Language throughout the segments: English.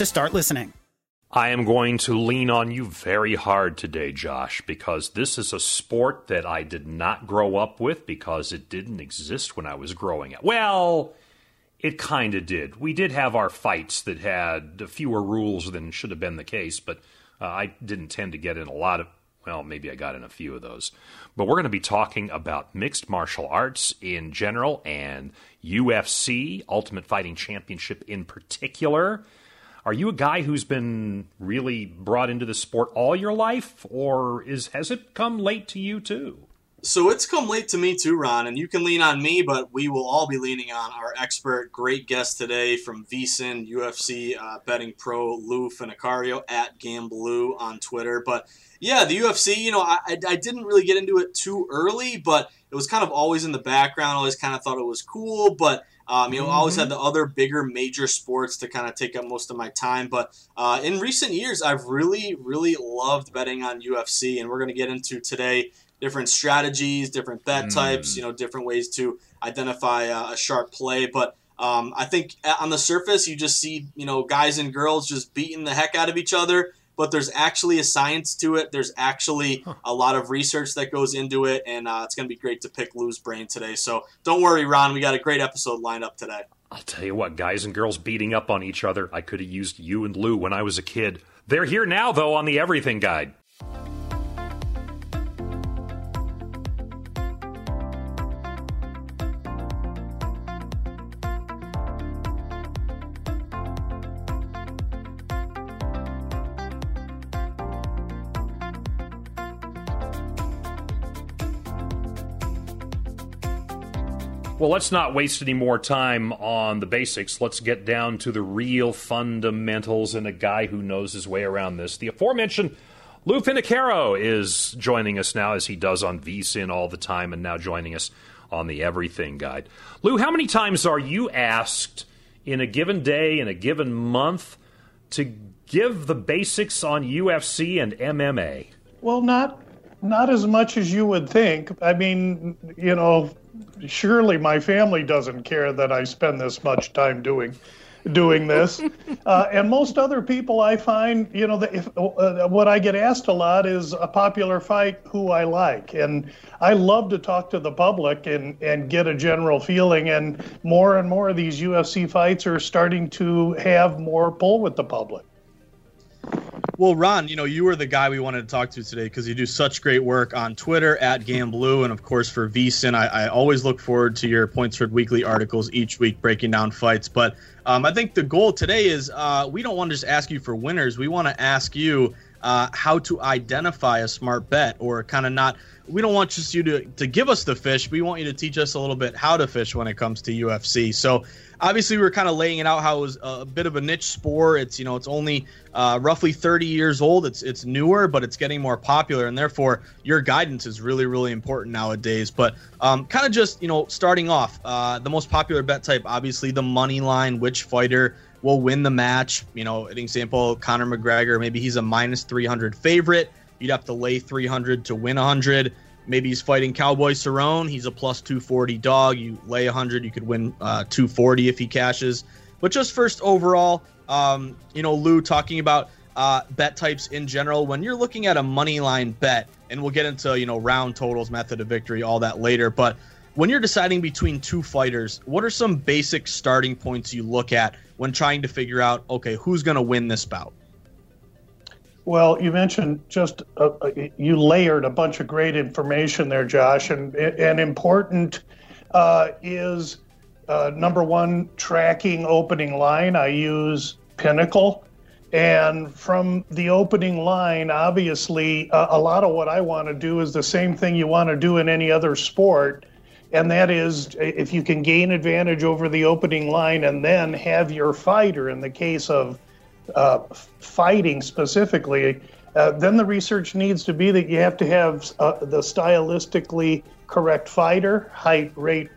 to start listening. I am going to lean on you very hard today, Josh, because this is a sport that I did not grow up with because it didn't exist when I was growing up. Well, it kind of did. We did have our fights that had fewer rules than should have been the case, but uh, I didn't tend to get in a lot of. Well, maybe I got in a few of those. But we're going to be talking about mixed martial arts in general and UFC, Ultimate Fighting Championship in particular. Are you a guy who's been really brought into the sport all your life, or is has it come late to you too? So it's come late to me too, Ron, and you can lean on me, but we will all be leaning on our expert, great guest today from VSiN UFC uh, betting pro Lou Finocchiaro at Gamblou on Twitter. But yeah, the UFC, you know, I, I didn't really get into it too early, but it was kind of always in the background. Always kind of thought it was cool, but um, you know, mm-hmm. always had the other bigger major sports to kind of take up most of my time. But uh, in recent years, I've really, really loved betting on UFC, and we're going to get into today different strategies, different bet mm. types, you know, different ways to identify a, a sharp play. But um, I think on the surface, you just see, you know, guys and girls just beating the heck out of each other but there's actually a science to it. There's actually huh. a lot of research that goes into it, and uh, it's going to be great to pick Lou's brain today. So don't worry, Ron. We got a great episode lined up today. I'll tell you what, guys and girls beating up on each other. I could have used you and Lou when I was a kid. They're here now, though, on the Everything Guide. Well, let's not waste any more time on the basics. Let's get down to the real fundamentals and a guy who knows his way around this. The aforementioned Lou Finocchiaro is joining us now, as he does on VSiN all the time, and now joining us on the Everything Guide. Lou, how many times are you asked in a given day, in a given month, to give the basics on UFC and MMA? Well, not not as much as you would think. I mean, you know, surely my family doesn't care that I spend this much time doing doing this. Uh, and most other people I find, you know, if, uh, what I get asked a lot is a popular fight who I like. And I love to talk to the public and, and get a general feeling. And more and more of these UFC fights are starting to have more pull with the public. Well, Ron, you know, you were the guy we wanted to talk to today because you do such great work on Twitter at Gamblou, and of course for VSiN. I, I always look forward to your Point Spread Weekly articles each week breaking down fights. But um, I think the goal today is uh, we don't want to just ask you for winners. We want to ask you uh, how to identify a smart bet or kind of not we don't want just you to, to give us the fish we want you to teach us a little bit how to fish when it comes to ufc so obviously we are kind of laying it out how it was a bit of a niche sport it's you know it's only uh, roughly 30 years old it's it's newer but it's getting more popular and therefore your guidance is really really important nowadays but um, kind of just you know starting off uh, the most popular bet type obviously the money line which fighter will win the match. You know, an example, Conor McGregor, maybe he's a minus 300 favorite. You'd have to lay 300 to win 100. Maybe he's fighting Cowboy Cerrone. He's a plus 240 dog. You lay 100, you could win uh, 240 if he cashes. But just first overall, um, you know, Lou talking about uh, bet types in general. When you're looking at a money line bet, and we'll get into you know round totals, method of victory, all that later. But when you're deciding between two fighters, what are some basic starting points you look at when trying to figure out, okay, who's going to win this bout? Well, you mentioned just you layered a bunch of great information there, Josh, and and important uh, is uh, number one tracking opening line. I use Pinnacle, and from the opening line, obviously, uh, a lot of what I want to do is the same thing you want to do in any other sport and that is if you can gain advantage over the opening line and then have your fighter in the case of uh, fighting specifically uh, then the research needs to be that you have to have uh, the stylistically correct fighter height rate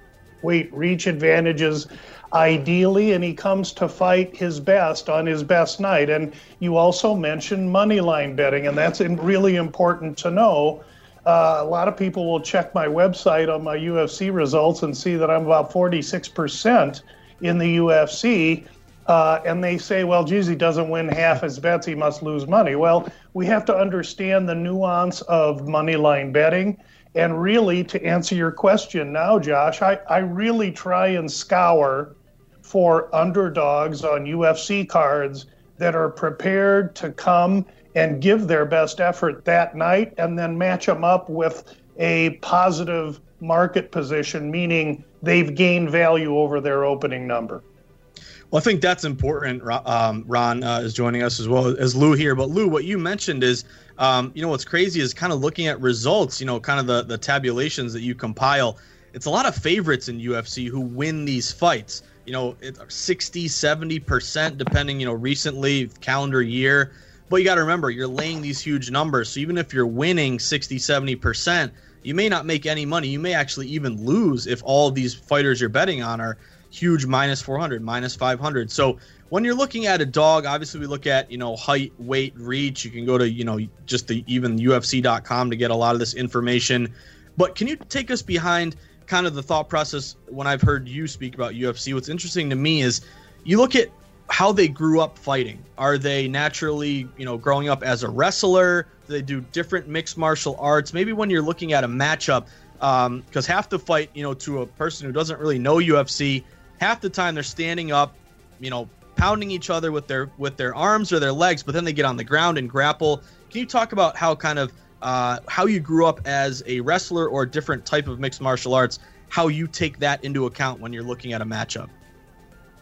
weight reach advantages. Ideally and he comes to fight his best on his best night. And you also mentioned money line betting and that's really important to know. Uh, a lot of people will check my website on my UFC results and see that I'm about 46% in the UFC. Uh, and they say, well, geez, he doesn't win half his bets, he must lose money. Well, we have to understand the nuance of money line betting. And really, to answer your question now, Josh, I, I really try and scour for underdogs on UFC cards that are prepared to come and give their best effort that night and then match them up with a positive market position, meaning they've gained value over their opening number. Well, I think that's important. Um, Ron uh, is joining us as well as Lou here. But Lou, what you mentioned is, um, you know, what's crazy is kind of looking at results. You know, kind of the the tabulations that you compile. It's a lot of favorites in UFC who win these fights. You know, it's 60, 70 percent, depending. You know, recently calendar year. But you got to remember, you're laying these huge numbers. So even if you're winning 60, 70%, you may not make any money. You may actually even lose if all these fighters you're betting on are huge minus 400, minus 500. So when you're looking at a dog, obviously we look at, you know, height, weight, reach. You can go to, you know, just the even UFC.com to get a lot of this information. But can you take us behind kind of the thought process when I've heard you speak about UFC? What's interesting to me is you look at how they grew up fighting. Are they naturally, you know, growing up as a wrestler? Do they do different mixed martial arts? Maybe when you're looking at a matchup, because um, half the fight, you know, to a person who doesn't really know UFC, half the time they're standing up, you know, pounding each other with their with their arms or their legs, but then they get on the ground and grapple. Can you talk about how kind of uh, how you grew up as a wrestler or a different type of mixed martial arts? How you take that into account when you're looking at a matchup?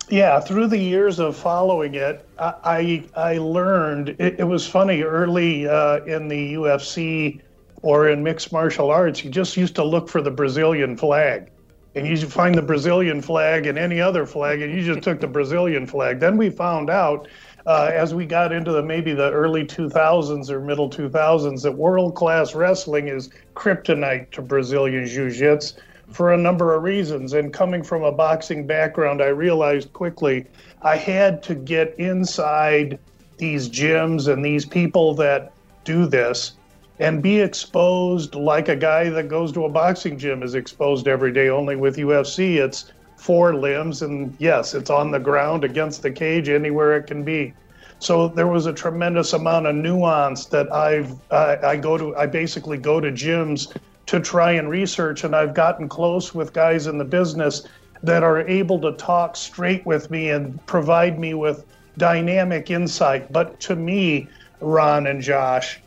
Yeah, through the years of following it, I I, learned it, it, was funny early uh, in the UFC or in mixed martial arts. You just used to look for the Brazilian flag, and you find the Brazilian flag and any other flag, and you just took the Brazilian flag. Then we found out. Uh, as we got into the maybe the early 2000s or middle 2000s, that world class wrestling is kryptonite to Brazilian jiu-jitsu for a number of reasons. And coming from a boxing background, I realized quickly I had to get inside these gyms and these people that do this and be exposed like a guy that goes to a boxing gym is exposed every day. Only with UFC, it's four limbs, and yes, it's on the ground against the cage anywhere it can be. So there was a tremendous amount of nuance that I've uh, I go to. I basically go to gyms to try and research. And I've gotten close with guys in the business that are able to talk straight with me and provide me with dynamic insight. But to me, Ron and Josh,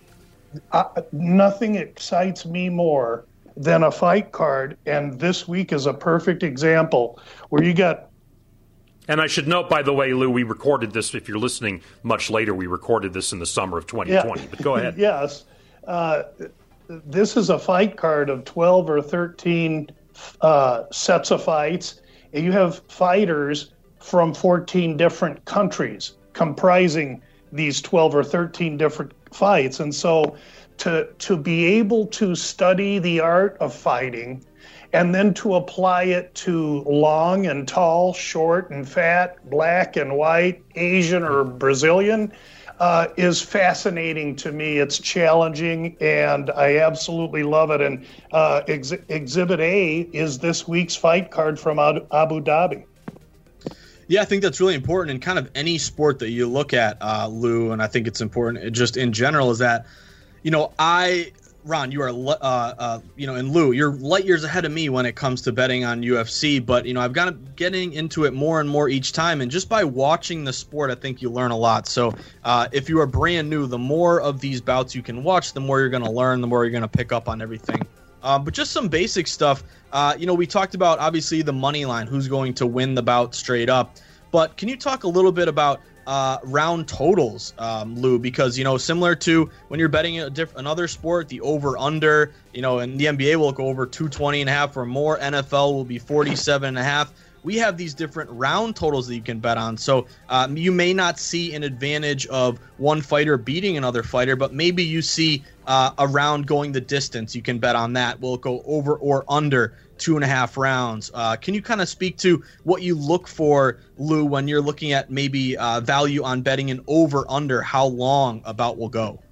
I, nothing excites me more than a fight card. And this week is a perfect example where you got And I should note, by the way, Lou, we recorded this. If you're listening much later, we recorded this in the summer of 2020. Yeah. But go ahead. yes. Uh, this is a fight card of 12 or 13 uh, sets of fights. And you have fighters from 14 different countries comprising these 12 or 13 different fights. And so to, to be able to study the art of fighting and then to apply it to long and tall, short and fat, black and white, Asian or Brazilian, uh, is fascinating to me. It's challenging, and I absolutely love it. And uh, ex- Exhibit A is this week's fight card from Abu Dhabi. Yeah, I think that's really important in kind of any sport that you look at, uh, Lou. And I think it's important just in general is that, you know, I Ron, you are, uh, uh, you know, and Lou, you're light years ahead of me when it comes to betting on UFC. But you know, I've got getting into it more and more each time, and just by watching the sport, I think you learn a lot. So, uh, if you are brand new, the more of these bouts you can watch, the more you're going to learn, the more you're going to pick up on everything. Um, but just some basic stuff. Uh, you know, we talked about obviously the money line, who's going to win the bout straight up. But can you talk a little bit about uh, round totals, um, Lou, because you know similar to when you're betting a diff- another sport, the over under, you know, and the NBA will go over 220 and a half or more. NFL will be 47 and a half. We have these different round totals that you can bet on. So um, you may not see an advantage of one fighter beating another fighter, but maybe you see uh, a round going the distance. You can bet on that. Will it go over or under? two and a half rounds. Uh, can you kind of speak to what you look for, Lou, when you're looking at maybe uh, value on betting an over under how long about will go?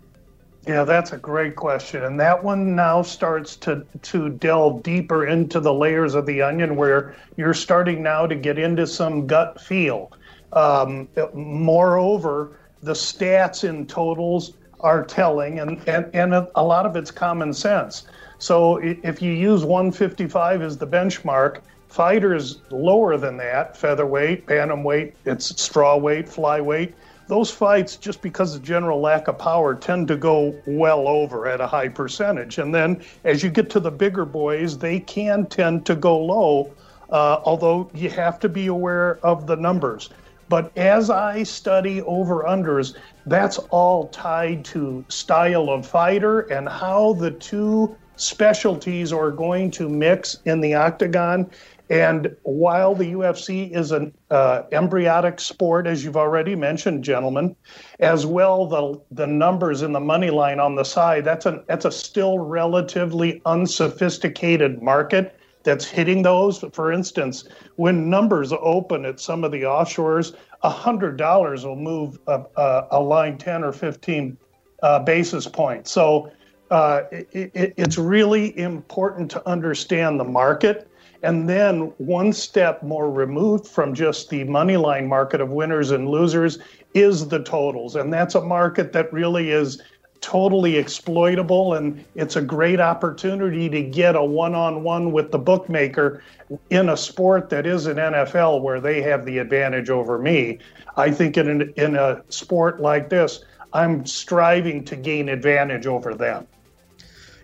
Yeah, that's a great question. And that one now starts to, to delve deeper into the layers of the onion where you're starting now to get into some gut feel. Um, moreover, the stats in totals are telling, and, and, and a lot of it's common sense. So if you use 155 as the benchmark, fighters lower than that, featherweight, bantamweight, it's straw weight, flyweight, those fights, just because of general lack of power, tend to go well over at a high percentage. And then as you get to the bigger boys, they can tend to go low, uh, although you have to be aware of the numbers. But as I study over unders, that's all tied to style of fighter and how the two specialties are going to mix in the octagon. And while the UFC is an uh, embryonic sport, as you've already mentioned, gentlemen, as well the the numbers in the money line on the side, that's a that's a still relatively unsophisticated market that's hitting those. For instance, when numbers open at some of the offshores, hundred dollars will move a, a, a, line ten or fifteen uh, basis points. So uh, it, it's really important to understand the market. And then one step more removed from just the money line market of winners and losers is the totals. And that's a market that really is totally exploitable. And it's a great opportunity to get a one on one with the bookmaker in a sport that is an NFL where they have the advantage over me. I think in, an, in a sport like this, I'm striving to gain advantage over them.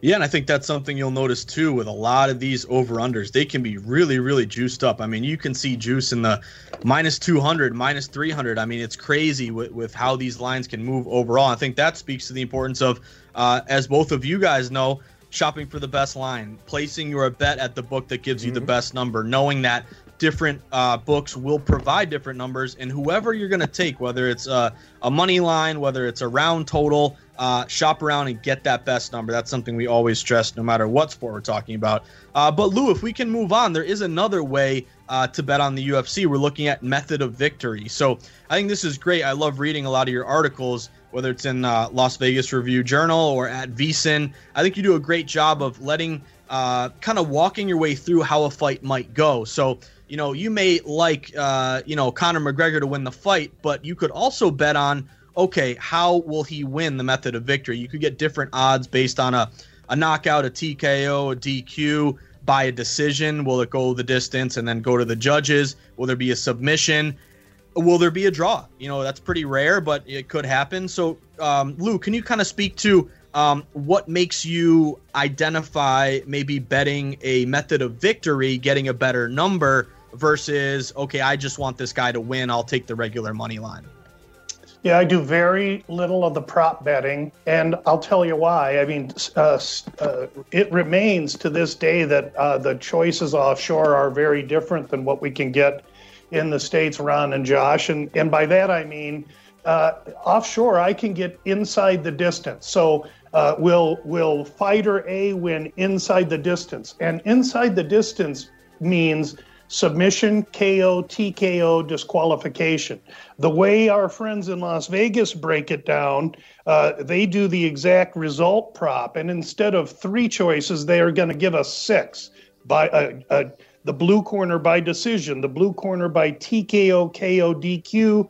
Yeah, and I think that's something you'll notice too with a lot of these over unders. They can be really, really juiced up. I mean, you can see juice in the minus 200, minus 300. I mean, it's crazy with, with how these lines can move overall. I think that speaks to the importance of, uh, as both of you guys know, shopping for the best line, placing your bet at the book that gives you mm-hmm. the best number, knowing that different uh, books will provide different numbers, and whoever you're going to take, whether it's a, a money line, whether it's a round total, uh, shop around and get that best number. That's something we always stress, no matter what sport we're talking about. Uh, but Lou, if we can move on, there is another way uh, to bet on the UFC. We're looking at method of victory. So I think this is great. I love reading a lot of your articles, whether it's in uh, Las Vegas Review Journal or at VSiN. I think you do a great job of letting, uh, kind of walking your way through how a fight might go. So you know, you may like, uh, you know, Conor McGregor to win the fight, but you could also bet on okay, how will he win the method of victory? You could get different odds based on a, a knockout, a TKO, a DQ, by a decision. Will it go the distance and then go to the judges? Will there be a submission? Will there be a draw? You know, that's pretty rare, but it could happen. So, um, Lou, can you kind of speak to um, what makes you identify maybe betting a method of victory, getting a better number versus okay, I just want this guy to win. I'll take the regular money line. Yeah, I do very little of the prop betting, and I'll tell you why. I mean, uh, uh, it remains to this day that uh, the choices offshore are very different than what we can get in the states, Ron and Josh, and and by that I mean uh, offshore I can get inside the distance. So uh, will will fighter A win inside the distance, and inside the distance means submission, KO, TKO, disqualification. The way our friends in Las Vegas break it down, uh, they do the exact result prop, and instead of three choices, they are going to give us six by uh, uh, the blue corner by decision, the blue corner by TKO, KO, DQ,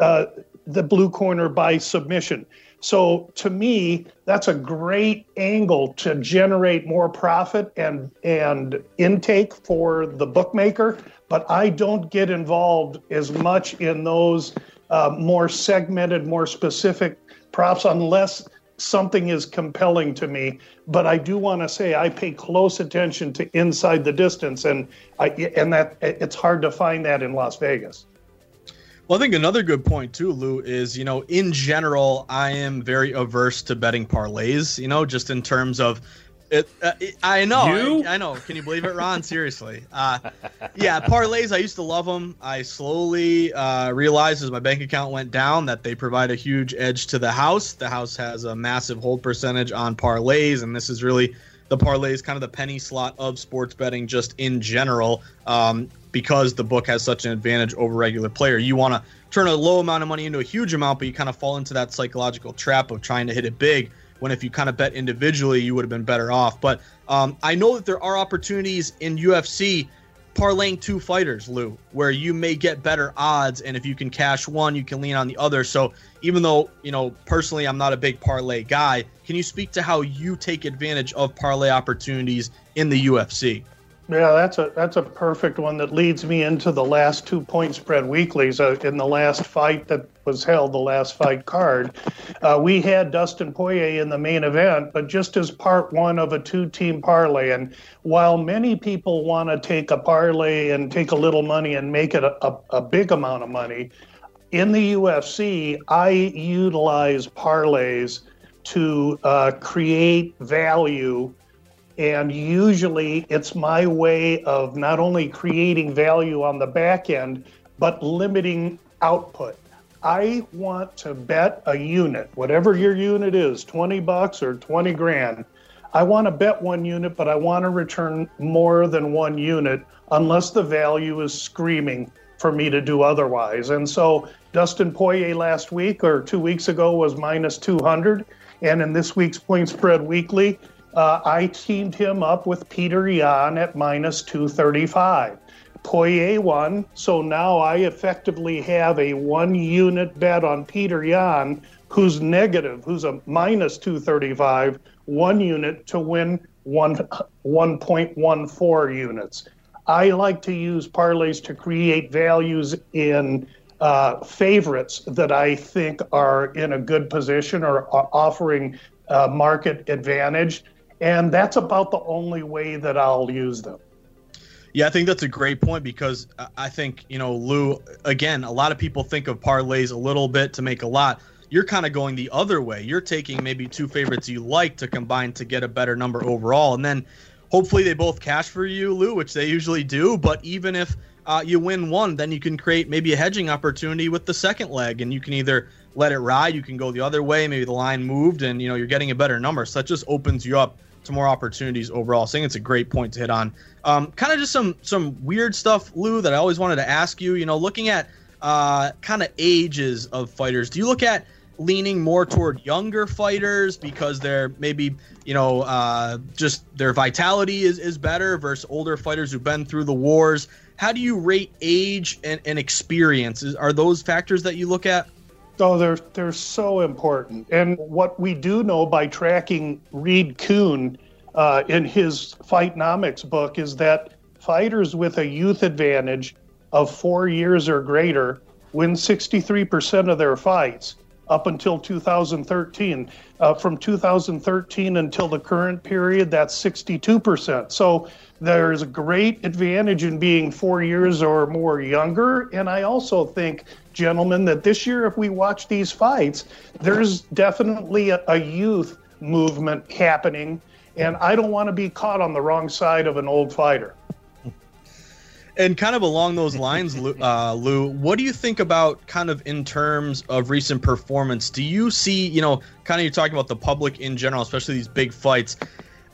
uh, the blue corner by submission. So to me, that's a great angle to generate more profit and and intake for the bookmaker. But I don't get involved as much in those uh, more segmented, more specific props unless something is compelling to me. But I do want to say I pay close attention to inside the distance, and I and that it's hard to find that in Las Vegas. Well, I think another good point too, Lou, is you know in general I am very averse to betting parlays. You know, just in terms of it. Uh, it I know, I, I, know. Can you believe it, Ron? Seriously, uh, yeah, parlays. I used to love them. I slowly uh, realized as my bank account went down that they provide a huge edge to the house. The house has a massive hold percentage on parlays, and this is really the parlays, kind of the penny slot of sports betting, just in general. Um, because the book has such an advantage over regular player. You want to turn a low amount of money into a huge amount, but you kind of fall into that psychological trap of trying to hit it big. When if you kind of bet individually, you would have been better off. But um, I know that there are opportunities in UFC parlaying two fighters, Lou, where you may get better odds, and if you can cash one, you can lean on the other. So even though you know personally, I'm not a big parlay guy, can you speak to how you take advantage of parlay opportunities in the UFC? Yeah, that's a that's a perfect one that leads me into the last two point spread weeklies. Uh, in the last fight that was held, the last fight card, uh, we had Dustin Poirier in the main event, but just as part one of a two team parlay. And while many people want to take a parlay and take a little money and make it a, a, a big amount of money, in the UFC, I utilize parlays to uh, create value and usually it's my way of not only creating value on the back end, but limiting output. I want to bet a unit, whatever your unit is, 20 bucks or 20 grand. I want to bet one unit, but I want to return more than one unit unless the value is screaming for me to do otherwise. And so Dustin Poirier last week or two weeks ago was minus 200. And in this week's point spread weekly, uh, I teamed him up with Peter Yan at minus 235. Poirier won, so now I effectively have a one unit bet on Peter Yan, who's negative, who's a minus 235, one unit to win one 1.14 units. I like to use parlays to create values in uh, favorites that I think are in a good position or offering uh, market advantage. And that's about the only way that I'll use them. Yeah, I think that's a great point because I think, you know, Lou, again, a lot of people think of parlays a little bit to make a lot. You're kind of going the other way. You're taking maybe two favorites you like to combine to get a better number overall. And then hopefully they both cash for you, Lou, which they usually do. But even if uh, you win one, then you can create maybe a hedging opportunity with the second leg and you can either let it ride, you can go the other way, maybe the line moved and, you know, you're getting a better number. So that just opens you up to more opportunities overall. I think it's a great point to hit on. Um, kind of just some some weird stuff, Lou, that I always wanted to ask you. You know, looking at uh, kind of ages of fighters, do you look at leaning more toward younger fighters because they're maybe you know uh, just their vitality is, is better versus older fighters who've been through the wars how do you rate age and, and experience are those factors that you look at Oh, they're they're so important. And what we do know by tracking Reed Kuhn uh, in his Fightnomics book is that fighters with a youth advantage of four years or greater win 63% of their fights. up until 2013. Uh, from 2013 until the current period, that's 62%. So there's a great advantage in being four years or more younger. And I also think, gentlemen, that this year, if we watch these fights, there's definitely a, a youth movement happening. And I don't want to be caught on the wrong side of an old fighter. And kind of along those lines, Lou, uh, Lou, what do you think about kind of in terms of recent performance? Do you see, you know, kind of you're talking about the public in general, especially these big fights.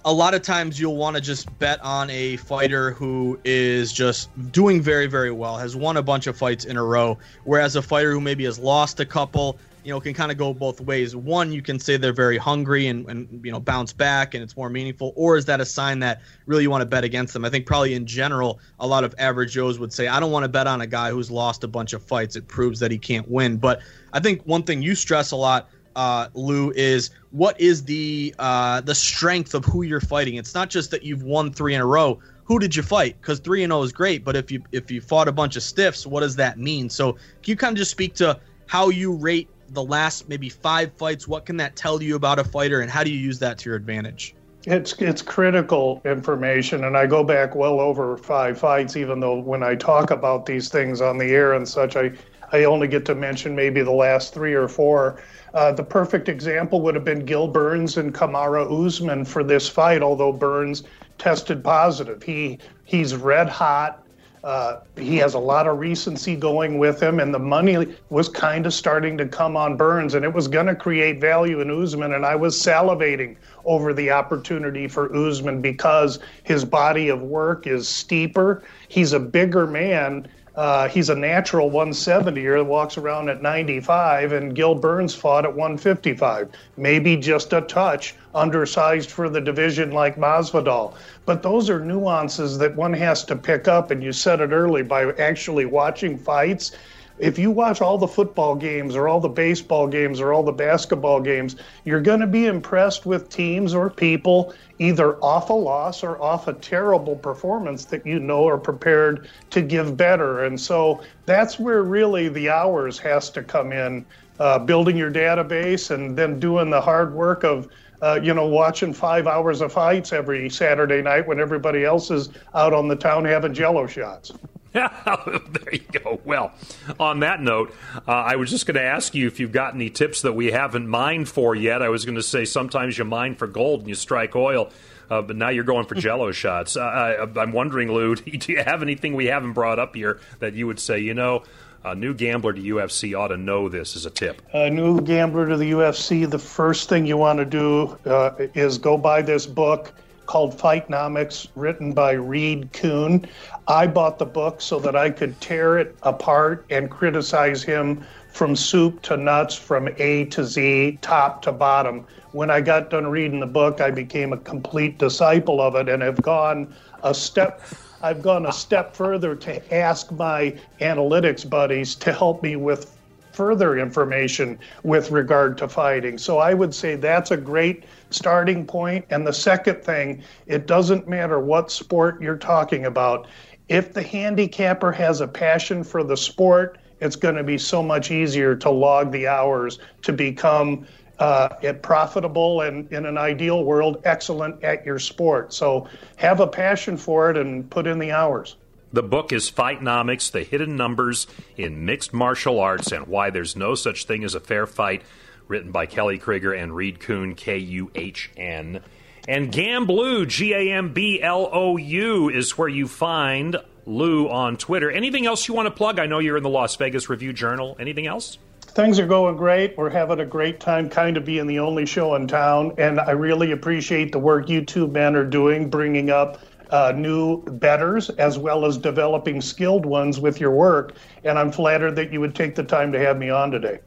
A lot of times you'll want to just bet on a fighter who is just doing very, very well, has won a bunch of fights in a row, whereas a fighter who maybe has lost a couple, you know, can kind of go both ways. One, you can say they're very hungry and, and you know bounce back and it's more meaningful, or is that a sign that really you want to bet against them? I think probably in general, a lot of average Joes would say, I don't want to bet on a guy who's lost a bunch of fights. It proves that he can't win. But I think one thing you stress a lot, uh, Lou, is what is the uh, the strength of who you're fighting? It's not just that you've won three in a row. Who did you fight? Because three and zero is great, but if you if you fought a bunch of stiffs, what does that mean? So can you kind of just speak to how you rate the last maybe five fights? What can that tell you about a fighter, and how do you use that to your advantage? It's it's critical information, and I go back well over five fights. Even though when I talk about these things on the air and such, I I only get to mention maybe the last three or four. Uh, the perfect example would have been Gil Burns and Kamaru Usman for this fight. Although Burns tested positive, he he's red hot. Uh, he has a lot of recency going with him, and the money was kind of starting to come on Burns, and it was going to create value in Usman. And I was salivating over the opportunity for Usman because his body of work is steeper. He's a bigger man. Uh, he's a natural 170er that walks around at 95, and Gil Burns fought at 155. Maybe just a touch undersized for the division like Masvidal. But those are nuances that one has to pick up, and you said it early by actually watching fights. If you watch all the football games or all the baseball games or all the basketball games, you're going to be impressed with teams or people either off a loss or off a terrible performance that you know are prepared to give better. And so that's where really the hours has to come in, uh, building your database and then doing the hard work of uh, you know, watching five hours of fights every Saturday night when everybody else is out on the town having jello shots. there you go. Well, on that note, uh, I was just going to ask you if you've got any tips that we haven't mined for yet. I was going to say sometimes you mine for gold and you strike oil. Uh, but now you're going for jello shots. Uh, I, I'm wondering, Lou, do you have anything we haven't brought up here that you would say, you know, a new gambler to UFC ought to know this as a tip. A new gambler to the UFC, the first thing you want to do uh, is go buy this book called Fightnomics, written by Reed Kuhn. I bought the book so that I could tear it apart and criticize him from soup to nuts, from A to Z, top to bottom. When I got done reading the book, I became a complete disciple of it and have gone a step I've gone a step further to ask my analytics buddies to help me with further information with regard to fighting. So I would say that's a great starting point. And the second thing, it doesn't matter what sport you're talking about. If the handicapper has a passion for the sport, it's going to be so much easier to log the hours to become uh, profitable and in an ideal world, excellent at your sport. So have a passion for it and put in the hours. The book is Fightnomics, The Hidden Numbers in Mixed Martial Arts and Why There's No Such Thing as a Fair Fight, written by Kelly Crigger and Reed Kuhn, K U H N. And Gamblou, G A M B L O U, is where you find Lou on Twitter. Anything else you want to plug? I know you're in the Las Vegas Review Journal. Anything else? Things are going great. We're having a great time kind of being the only show in town. And I really appreciate the work you two men are doing, bringing up uh, new betters as well as developing skilled ones with your work. And I'm flattered that you would take the time to have me on today.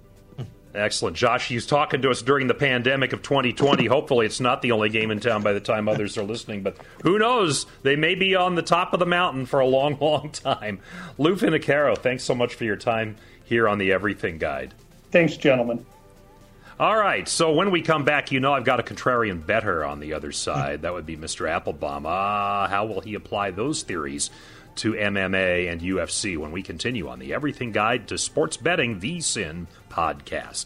Excellent. Josh, he's talking to us during the pandemic of 2020. Hopefully, it's not the only game in town by the time others are listening, but who knows? They may be on the top of the mountain for a long, long time. Lou Finocchiaro, thanks so much for your time here on the Everything Guide. Thanks, gentlemen. All right, so when we come back, you know I've got a contrarian better on the other side. that would be Mr. Appelbaum. Ah, how will he apply those theories to MMA and UFC when we continue on the Everything Guide to Sports Betting, the VSiN podcast?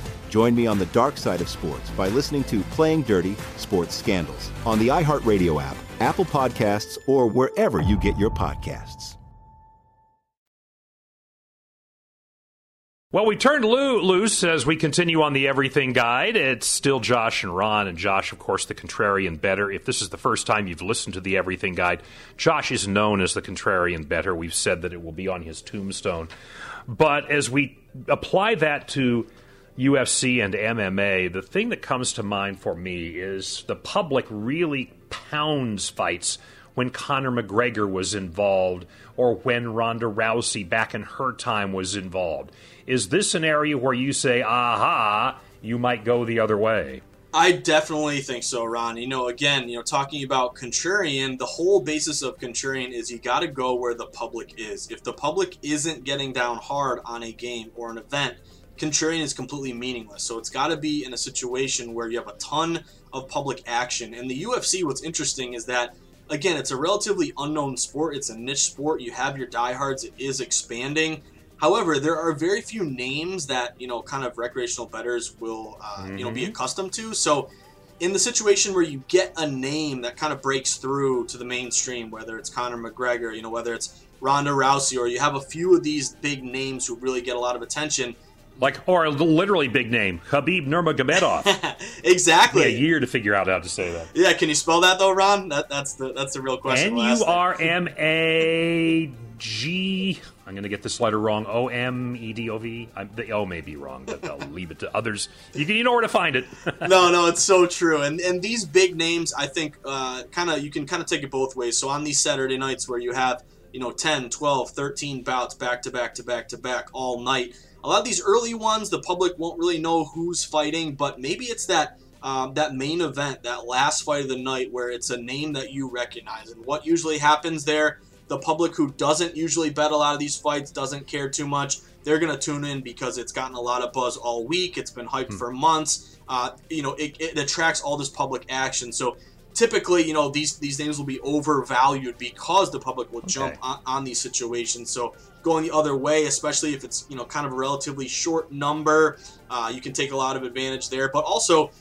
Join me on the dark side of sports by listening to Playing Dirty Sports Scandals on the iHeartRadio app, Apple Podcasts, or wherever you get your podcasts. Well, we turned loo- loose as we continue on the Everything Guide. It's still Josh and Ron, and Josh, of course, the contrarian better. If this is the first time you've listened to the Everything Guide, Josh is known as the contrarian better. We've said that it will be on his tombstone. But as we apply that to UFC and MMA, the thing that comes to mind for me is the public really pounds fights when Conor McGregor was involved or when Ronda Rousey back in her time was involved. Is this an area where you say, aha, you might go the other way? I definitely think so, Ron. You know, again, you know, talking about contrarian, the whole basis of contrarian is you got to go where the public is. If the public isn't getting down hard on a game or an event, contrarian is completely meaningless. So it's got to be in a situation where you have a ton of public action. And the UFC, what's interesting is that, again, it's a relatively unknown sport. It's a niche sport. You have your diehards. It is expanding. However, there are very few names that you know, kind of recreational bettors will, uh, mm-hmm. you know, be accustomed to. So, in the situation where you get a name that kind of breaks through to the mainstream, whether it's Conor McGregor, you know, whether it's Ronda Rousey, or you have a few of these big names who really get a lot of attention, like or a literally big name, Khabib Nurmagomedov. exactly. a year to figure out how to say that. Yeah, can you spell that though, Ron? That, that's the that's the real question. N U R M A G. I'm going to get this letter wrong. O M E D O V. The O may be wrong, but I'll leave it to others. You, you know where to find it. no, no, it's so true. And and these big names, I think, uh, kind of you can kind of take it both ways. So on these Saturday nights where you have you know 10, 12, 13 bouts back to back to back to back all night a lot of these early ones, the public won't really know who's fighting, but maybe it's that um, that main event, that last fight of the night, where it's a name that you recognize. And what usually happens there, the public who doesn't usually bet a lot of these fights, doesn't care too much, they're going to tune in because it's gotten a lot of buzz all week. It's been hyped hmm. for months. Uh, you know, it, it attracts all this public action. So typically, you know, these these names will be overvalued because the public will okay. jump on, on, these situations. So going the other way, especially if it's you know kind of a relatively short number, uh, you can take a lot of advantage there. But also,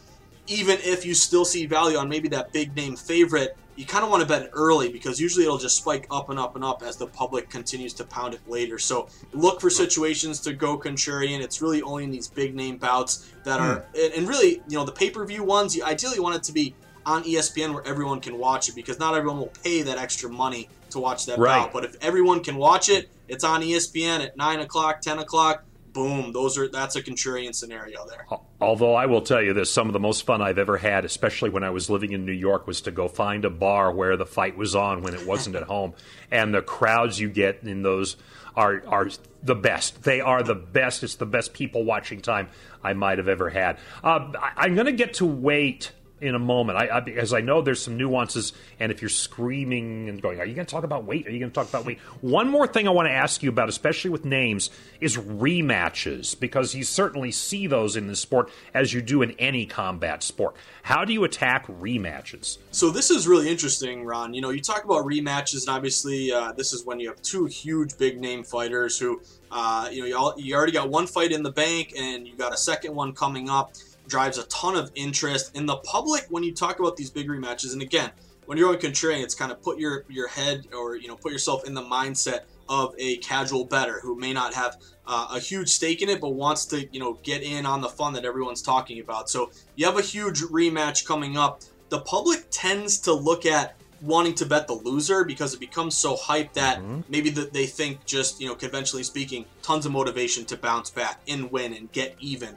even if you still see value on maybe that big name favorite, you kind of want to bet early because usually it'll just spike up and up and up as the public continues to pound it later. So look for situations to go contrarian. It's really only in these big name bouts that are, hmm. and really, you know, the pay per view ones. You ideally want it to be on ESPN where everyone can watch it because not everyone will pay that extra money to watch that right. bout. But if everyone can watch it, it's on ESPN at nine o'clock, ten o'clock. Boom! Those are that's a contrarian scenario there. Although I will tell you this, some of the most fun I've ever had, especially when I was living in New York, was to go find a bar where the fight was on when it wasn't at home, and the crowds you get in those are are the best. They are the best. It's the best people watching time I might have ever had. Uh, I, I'm going to get to weight in a moment. I, I because I know there's some nuances, and if you're screaming and going, "Are you going to talk about weight? Are you going to talk about weight?" One more thing I want to ask you about, especially with names, is rematches because you certainly see those in this sport as you do in any combat sport. How do you attack rematches? So this is really interesting, Ron. You know, you talk about rematches, and obviously uh, this is when you have two huge big name fighters who, uh, you know, you, all, you already got one fight in the bank, and you got a second one coming up drives a ton of interest in the public when you talk about these big rematches. And again, when you're on contrarian, it's kind of put your your head or you know put yourself in the mindset of a casual better who may not have uh, a huge stake in it, but wants to you know get in on the fun that everyone's talking about. So you have a huge rematch coming up. The public tends to look at wanting to bet the loser because it becomes so hyped that mm-hmm. maybe that they think just you know conventionally speaking tons of motivation to bounce back and win and get even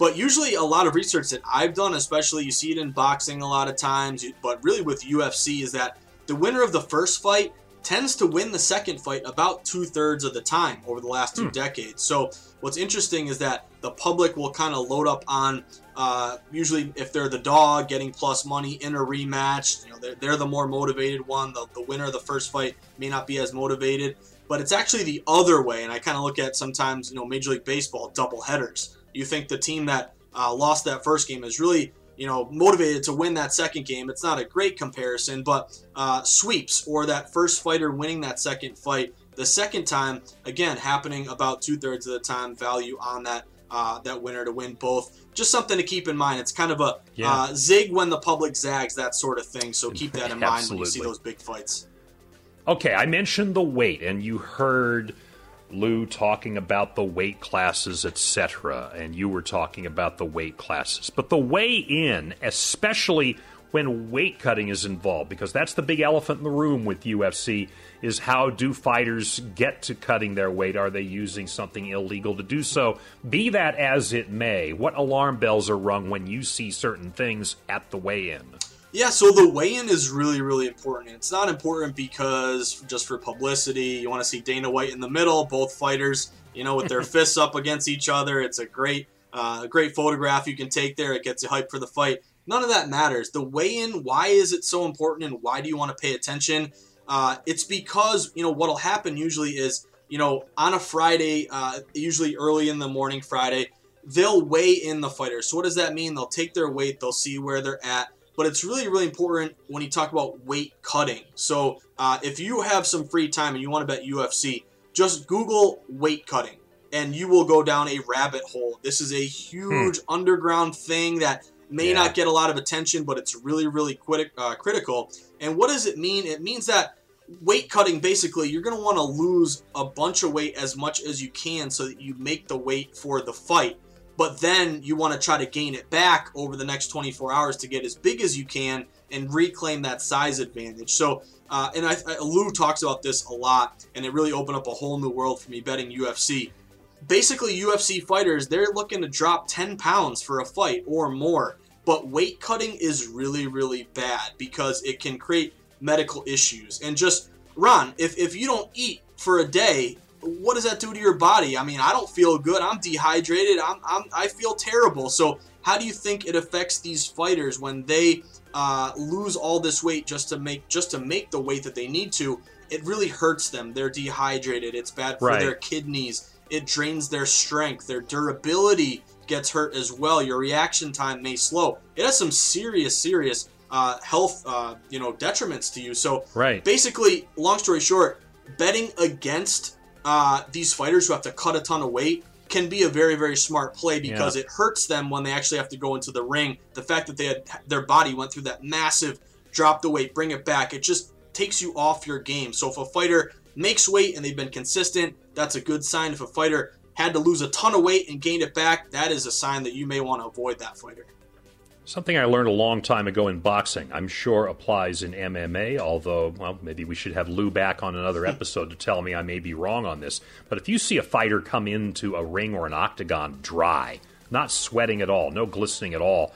but usually, a lot of research that I've done, especially you see it in boxing a lot of times, but really with UFC, is that the winner of the first fight tends to win the second fight about two thirds of the time over the last two hmm. decades. So, what's interesting is that the public will kind of load up on, uh, usually, if they're the dog getting plus money in a rematch, you know, they're, they're the more motivated one. The, the winner of the first fight may not be as motivated, but it's actually the other way. And I kind of look at sometimes, you know, Major League Baseball double headers you think the team that uh, lost that first game is really you know motivated to win that second game. It's not a great comparison, but uh, sweeps or that first fighter winning that second fight the second time again happening about two thirds of the time. Value on that uh, that winner to win both. Just something to keep in mind. It's kind of a yeah. uh, zig when the public zags, that sort of thing. So keep that in mind when you see those big fights. Okay, I mentioned the weight, and you heard Lou talking about the weight classes, etc., and you were talking about the weight classes. But the way in, especially when weight cutting is involved, because that's the big elephant in the room with UFC, is how do fighters get to cutting their weight? Are they using something illegal to do so? Be that as it may, what alarm bells are rung when you see certain things at the weigh in? Yeah, so the weigh-in is really, really important. It's not important because just for publicity, you want to see Dana White in the middle, both fighters, you know, with their fists up against each other. It's a great, uh, great photograph you can take there. It gets you hyped for the fight. None of that matters. The weigh-in, why is it so important, and why do you want to pay attention? Uh, it's because you know what'll happen usually is you know on a Friday, uh, usually early in the morning Friday, they'll weigh in the fighters. So what does that mean? They'll take their weight, they'll see where they're at but it's really, really important when you talk about weight cutting. So uh, if you have some free time and you want to bet UFC, just Google weight cutting and you will go down a rabbit hole. This is a huge hmm. underground thing that may yeah. not get a lot of attention, but it's really, really quit- uh, critical. And what does it mean? It means that weight cutting basically you're going to want to lose a bunch of weight as much as you can so that you make the weight for the fight but then you want to try to gain it back over the next 24 hours to get as big as you can and reclaim that size advantage. So, uh, and I, I, Lou talks about this a lot, and it really opened up a whole new world for me betting UFC. Basically, UFC fighters, they're looking to drop 10 pounds for a fight or more, but weight cutting is really, really bad because it can create medical issues. And just, Ron, if, if you don't eat for a day, what does that do to your body? I mean, I don't feel good. I'm dehydrated. I'm, I'm I feel terrible. So how do you think it affects these fighters when they uh, lose all this weight just to make just to make the weight that they need to? It really hurts them. They're dehydrated. It's bad for right. their kidneys. It drains their strength. Their durability gets hurt as well. Your reaction time may slow. It has some serious, serious uh, health, uh, you know, detriments to you. So, right. basically, long story short, betting against uh, these fighters who have to cut a ton of weight can be a very very smart play because yeah. it hurts them when they actually have to go into the ring. The fact that they had their body went through that massive drop the weight, bring it back, it just takes you off your game. So if a fighter makes weight and they've been consistent, that's a good sign. If a fighter had to lose a ton of weight and gained it back, that is a sign that you may want to avoid that fighter. Something I learned a long time ago in boxing, I'm sure applies in MMA, although, well, maybe we should have Lou back on another episode to tell me I may be wrong on this. But if you see a fighter come into a ring or an octagon dry, not sweating at all, no glistening at all,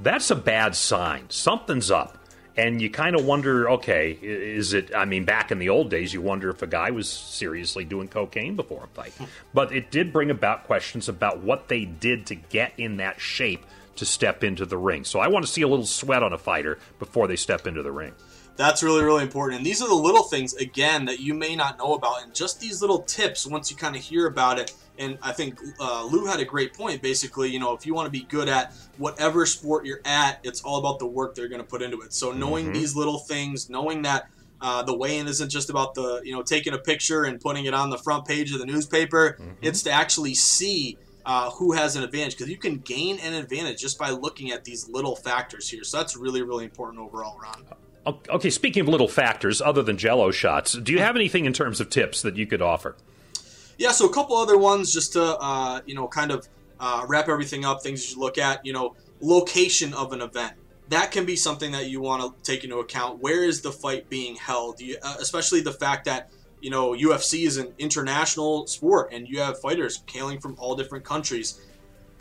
that's a bad sign. Something's up. And you kind of wonder, okay, is it? I mean, back in the old days, you wonder if a guy was seriously doing cocaine before a fight. Hmm. But it did bring about questions about what they did to get in that shape to step into the ring. So I want to see a little sweat on a fighter before they step into the ring. That's really, really important. And these are the little things, again, that you may not know about. And just these little tips, once you kind of hear about it, and I think uh, Lou had a great point. Basically, you know, if you want to be good at whatever sport you're at, it's all about the work they're going to put into it. So knowing Mhm. these little things, knowing that uh, the weigh-in isn't just about the you know taking a picture and putting it on the front page of the newspaper. It's to actually see uh, who has an advantage because you can gain an advantage just by looking at these little factors here. So that's really, really important overall, Ron. Okay, speaking of little factors other than jello shots, do you have anything in terms of tips that you could offer? Yeah, so a couple other ones just to uh, you know kind of uh, wrap everything up. Things you should look at. You know, location of an event. That can be something that you want to take into account. Where is the fight being held? You, uh, especially the fact that you know UFC is an international sport, and you have fighters hailing from all different countries.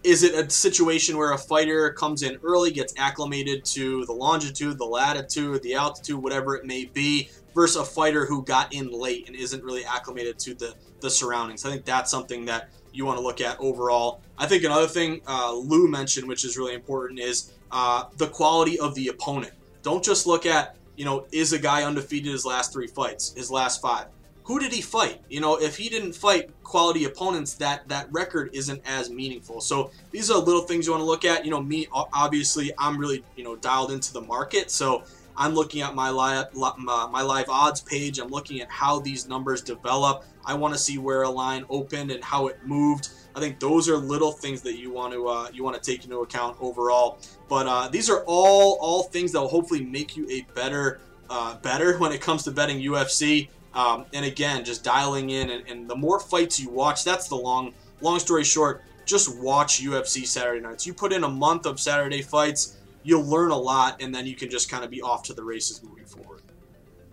Is it a situation where a fighter comes in early, gets acclimated to the longitude, the latitude, the altitude, whatever it may be, versus a fighter who got in late and isn't really acclimated to the, the surroundings? I think that's something that you want to look at overall. I think another thing uh, Lou mentioned, which is really important, is uh, the quality of the opponent. Don't just look at, you know, is a guy undefeated his last three fights, his last five? Who did he fight? You know, if he didn't fight quality opponents, that that record isn't as meaningful. So these are little things you want to look at. You know, me obviously I'm really you know dialed into the market, so I'm looking at my live my live odds page. I'm looking at how these numbers develop. I want to see where a line opened and how it moved. I think those are little things that you want to uh, you want to take into account overall. But uh, these are all all things that will hopefully make you a better uh, better when it comes to betting UFC. Um, and again, just dialing in, and, and the more fights you watch, that's the long long story short. Just watch UFC Saturday nights. You put in a month of Saturday fights, you'll learn a lot, and then you can just kind of be off to the races moving forward.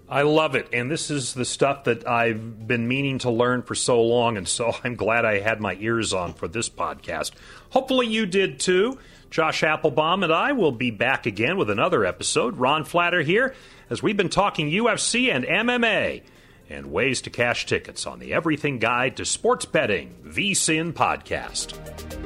I love it. And this is the stuff that I've been meaning to learn for so long. And so I'm glad I had my ears on for this podcast. Hopefully you did too. Josh Appelbaum and I will be back again with another episode. Ron Flatter here, as we've been talking UFC and MMA and ways to cash tickets on the Everything Guide to Sports Betting VSiN podcast.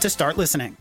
to start listening.